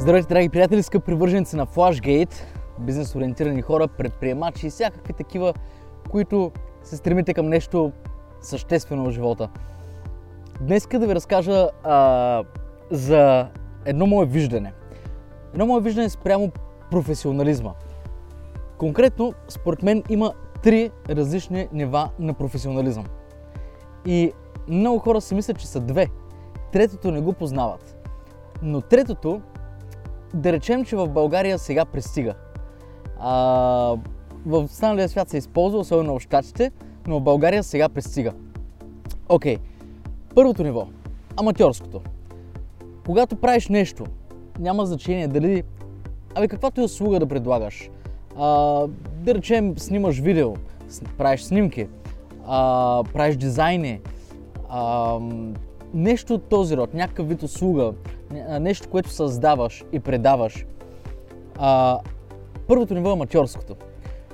Здравейте, драги приятели, скъпи привърженици на Flashgate, бизнес ориентирани хора, предприемачи и всякакви такива, които се стремите към нещо съществено в живота. Днес да ви разкажа а, за едно мое виждане. Едно мое виждане спрямо професионализма. Конкретно, според мен има три различни нива на професионализъм. И много хора си мислят, че са две. Третото не го познават. Но третото да речем, че в България сега пристига. А, в останалия свят се използва, особено в Штатите, но в България сега пристига. Окей, okay. първото ниво. Аматьорското. Когато правиш нещо, няма значение дали... Абе, каквато и услуга да предлагаш. А, да речем, снимаш видео, правиш снимки, а, правиш дизайни, а, нещо от този род, някакъв вид услуга, нещо, което създаваш и предаваш. А, първото ниво е аматьорското.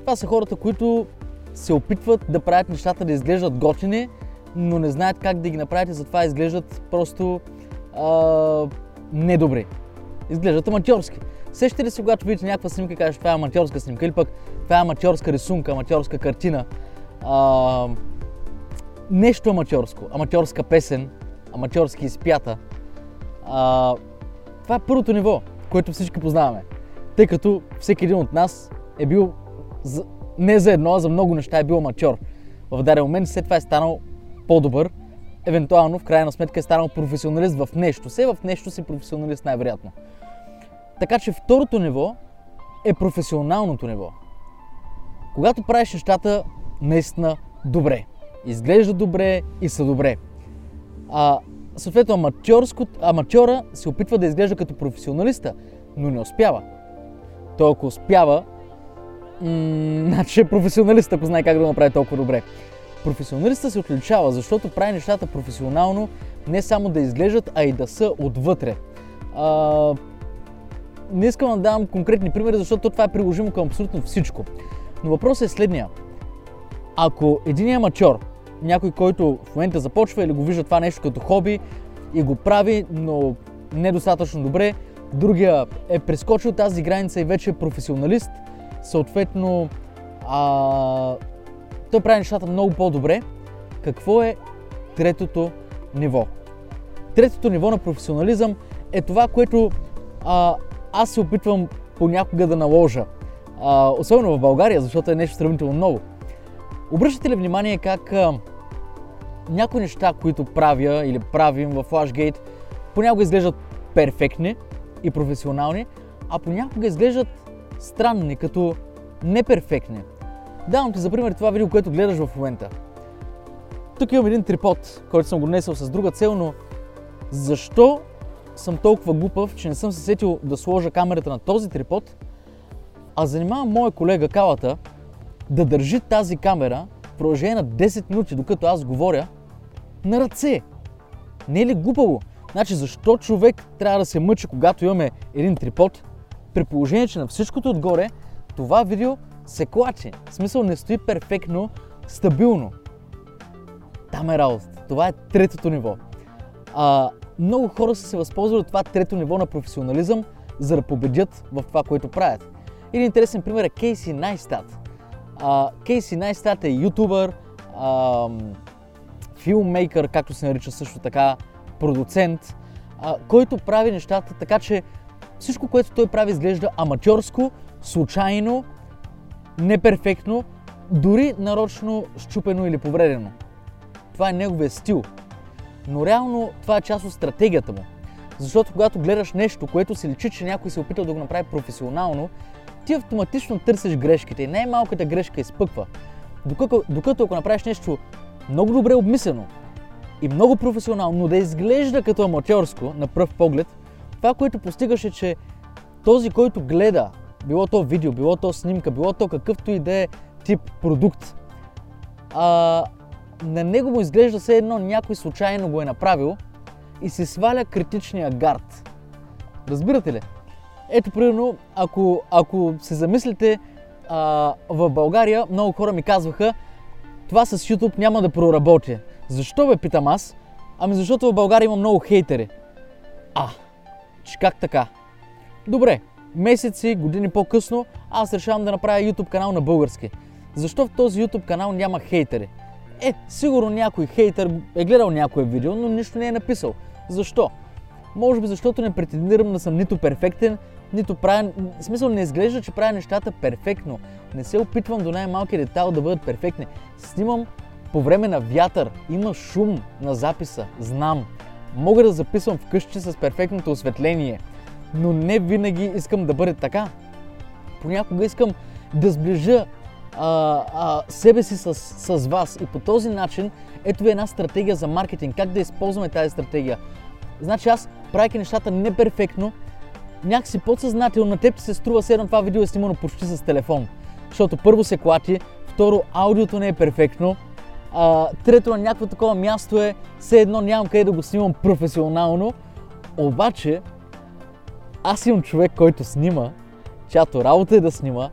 Това са хората, които се опитват да правят нещата да изглеждат готини, но не знаят как да ги направят и затова изглеждат просто а, недобри. Изглеждат аматьорски. Сещате ли се, когато видите някаква снимка и кажеш това е аматьорска снимка или пък това е аматьорска рисунка, аматьорска картина, а, нещо аматьорско, аматьорска песен, аматьорски изпята. А, това е първото ниво, което всички познаваме. Тъй като всеки един от нас е бил за, не за едно, а за много неща е бил аматьор. В даден момент след това е станал по-добър. Евентуално, в крайна сметка, е станал професионалист в нещо. Все в нещо си професионалист най-вероятно. Така че второто ниво е професионалното ниво. Когато правиш нещата наистина добре. Изглежда добре и са добре. А, съответно аматьора се опитва да изглежда като професионалиста, но не успява. Той ако успява, м- значи е професионалист, ако знае как да направи толкова добре. Професионалиста се отличава, защото прави нещата професионално, не само да изглеждат, а и да са отвътре. А, не искам да давам конкретни примери, защото това е приложимо към абсолютно всичко. Но въпросът е следния. Ако един аматьор някой, който в момента започва или го вижда това нещо като хоби и го прави, но недостатъчно добре. Другия е прескочил тази граница и вече е професионалист. Съответно, а, той прави нещата много по-добре. Какво е третото ниво? Третото ниво на професионализъм е това, което а, аз се опитвам понякога да наложа. А, особено в България, защото е нещо сравнително ново. Обръщате ли внимание как а, някои неща, които правя или правим в Flashgate, понякога изглеждат перфектни и професионални, а понякога изглеждат странни, като неперфектни. Давам ти за пример това видео, което гледаш в момента. Тук имам един трипод, който съм го донесъл с друга цел, но защо съм толкова глупав, че не съм се сетил да сложа камерата на този трипод, а занимавам моя колега Калата да държи тази камера в продължение на 10 минути, докато аз говоря, на ръце. Не е ли глупаво? Значи защо човек трябва да се мъчи, когато имаме един трипод, при положение, че на всичкото отгоре това видео се клаче. В смисъл не стои перфектно, стабилно. Там е работата. Това е третото ниво. А, много хора са се възползвали от това трето ниво на професионализъм, за да победят в това, което правят. Един интересен пример е Кейси Найстат. Кейси Найстат е ютубър, а, филммейкър, както се нарича също така, продуцент, а, който прави нещата така, че всичко, което той прави, изглежда аматьорско, случайно, неперфектно, дори нарочно щупено или повредено. Това е неговия стил. Но реално това е част от стратегията му. Защото когато гледаш нещо, което се личи, че някой се е опитал да го направи професионално, ти автоматично търсиш грешките и най-малката грешка изпъква. Докато, докато ако направиш нещо много добре обмислено и много професионално, но да изглежда като аматьорско на пръв поглед, това, което постигаше, че този, който гледа, било то видео, било то снимка, било то какъвто и да е тип продукт, а, на него му изглежда все едно някой случайно го е направил и се сваля критичния гард. Разбирате ли? Ето, примерно, ако, ако се замислите, а, в България много хора ми казваха, това с YouTube няма да проработи. Защо бе, питам аз? Ами защото в България има много хейтери. А, че как така? Добре, месеци, години по-късно, аз решавам да направя YouTube канал на български. Защо в този YouTube канал няма хейтери? Е, сигурно някой хейтер е гледал някое видео, но нищо не е написал. Защо? Може би защото не претендирам да съм нито перфектен, нито правя... В смисъл не изглежда, че правя нещата перфектно. Не се опитвам до най-малкия детайл да бъдат перфектни. Снимам по време на вятър. Има шум на записа. Знам. Мога да записвам вкъщи с перфектното осветление. Но не винаги искам да бъде така. Понякога искам да сближа а, а, себе си с, с вас. И по този начин, ето ви една стратегия за маркетинг. Как да използваме тази стратегия? Значи аз, правяки нещата неперфектно, някакси подсъзнателно на теб се струва седно това видео е снимано почти с телефон. Защото първо се клати, второ аудиото не е перфектно, а, трето на някакво такова място е все едно нямам къде да го снимам професионално, обаче аз имам човек, който снима, чиято работа е да снима,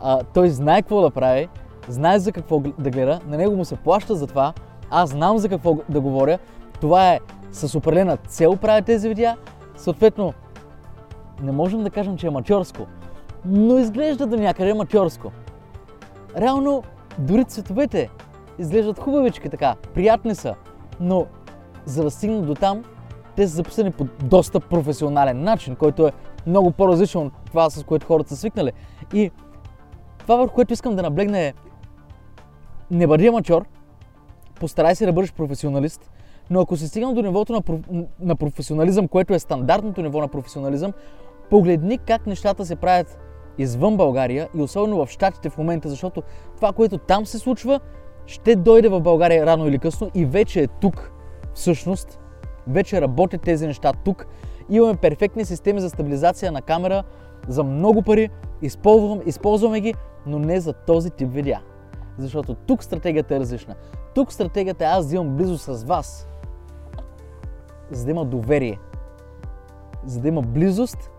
а, той знае какво да прави, знае за какво да гледа, на него му се плаща за това, аз знам за какво да говоря, това е с определена цел правя тези видеа, съответно не можем да кажем, че е аматьорско, но изглежда до някъде аматьорско. Реално, дори цветовете изглеждат хубавички така, приятни са, но за да стигнат до там, те са записани по доста професионален начин, който е много по-различен от това, с което хората са свикнали. И това, върху което искам да наблегна е не бъди аматьор, постарай се да бъдеш професионалист, но ако се стигна до нивото на, на професионализъм, което е стандартното ниво на професионализъм, погледни как нещата се правят извън България и особено в Штатите в момента, защото това, което там се случва, ще дойде в България рано или късно и вече е тук. Всъщност, вече работят тези неща тук. Имаме перфектни системи за стабилизация на камера за много пари, използвам, използваме ги, но не за този тип видеа. Защото тук стратегията е различна. Тук стратегията е аз да имам близо с вас, за да има доверие, за да има близост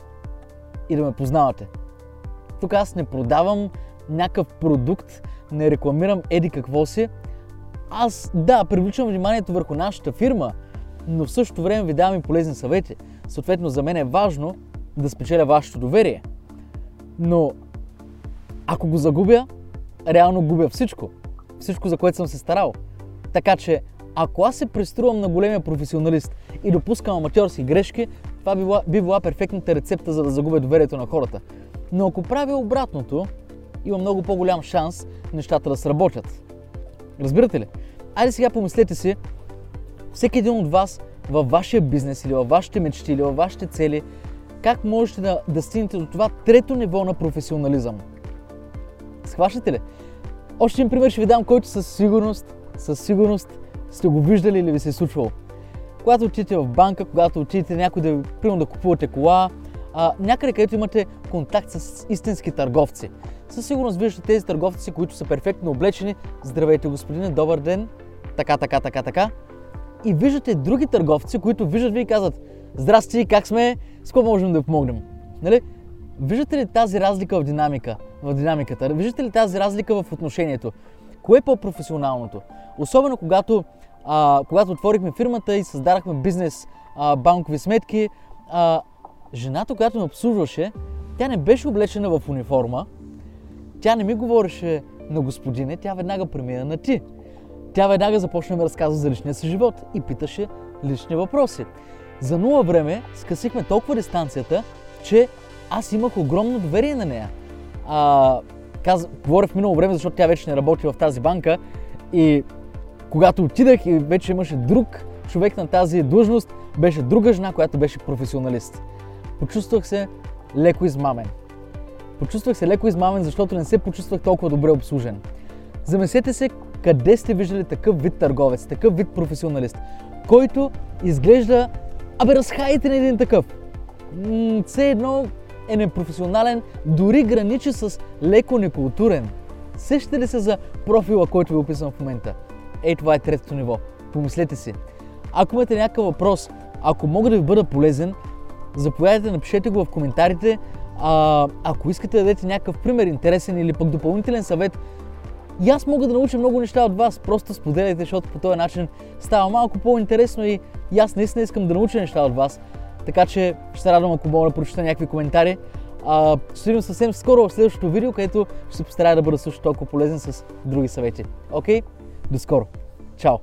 и да ме познавате. Тук аз не продавам някакъв продукт, не рекламирам еди какво си. Аз, да, привличам вниманието върху нашата фирма, но в същото време ви давам и полезни съвети. Съответно, за мен е важно да спечеля вашето доверие. Но ако го загубя, реално губя всичко. Всичко, за което съм се старал. Така че, ако аз се преструвам на големия професионалист и допускам аматьорски грешки, това би била, би била перфектната рецепта за да загубя доверието на хората. Но ако правя обратното, има много по-голям шанс нещата да сработят. Разбирате ли? Айде сега помислете си, всеки един от вас във вашия бизнес или във вашите мечти или във вашите цели, как можете да, да стигнете до това трето ниво на професионализъм. Схващате ли? Още един пример ще ви дам, който със сигурност, със сигурност сте го виждали или ви се е случвало. Когато отидете в банка, когато отидете някой да, примерно да купувате кола, а, някъде където имате контакт с истински търговци. Със сигурност виждате тези търговци, които са перфектно облечени. Здравейте, господине, добър ден. Така, така, така, така. И виждате други търговци, които виждат ви и казват Здрасти, как сме? С какво можем да помогнем? Нали? Виждате ли тази разлика в динамика? В динамиката? Виждате ли тази разлика в отношението? Кое е по-професионалното? Особено когато, а, когато отворихме фирмата и създадахме бизнес а, банкови сметки, а, жената, която ме обслужваше, тя не беше облечена в униформа, тя не ми говореше на господине, тя веднага премина на ти. Тя веднага започна да разказва за личния си живот и питаше лични въпроси. За нула време скъсихме толкова дистанцията, че аз имах огромно доверие на нея. А, каз... Говоря минало време, защото тя вече не работи в тази банка и когато отидах и вече имаше друг човек на тази длъжност, беше друга жена, която беше професионалист. Почувствах се леко измамен. Почувствах се леко измамен, защото не се почувствах толкова добре обслужен. Замислете се къде сте виждали такъв вид търговец, такъв вид професионалист, който изглежда, абе разхайте на един такъв. все едно е непрофесионален, дори граничи с леко некултурен. Сещате ли се за профила, който ви описвам в момента? Ей, това е третото ниво. Помислете си. Ако имате някакъв въпрос, ако мога да ви бъда полезен, заповядайте, напишете го в коментарите. А, ако искате да дадете някакъв пример интересен или пък допълнителен съвет, и аз мога да науча много неща от вас. Просто споделяйте, защото по този начин става малко по-интересно и, и аз наистина искам да науча неща от вас. така че ще се радвам ако мога да прочита някакви коментари. А, ще видим съвсем скоро в следващото видео, където ще се постарая да бъда също толкова полезен с други съвети. Окей? До скоро! Чао!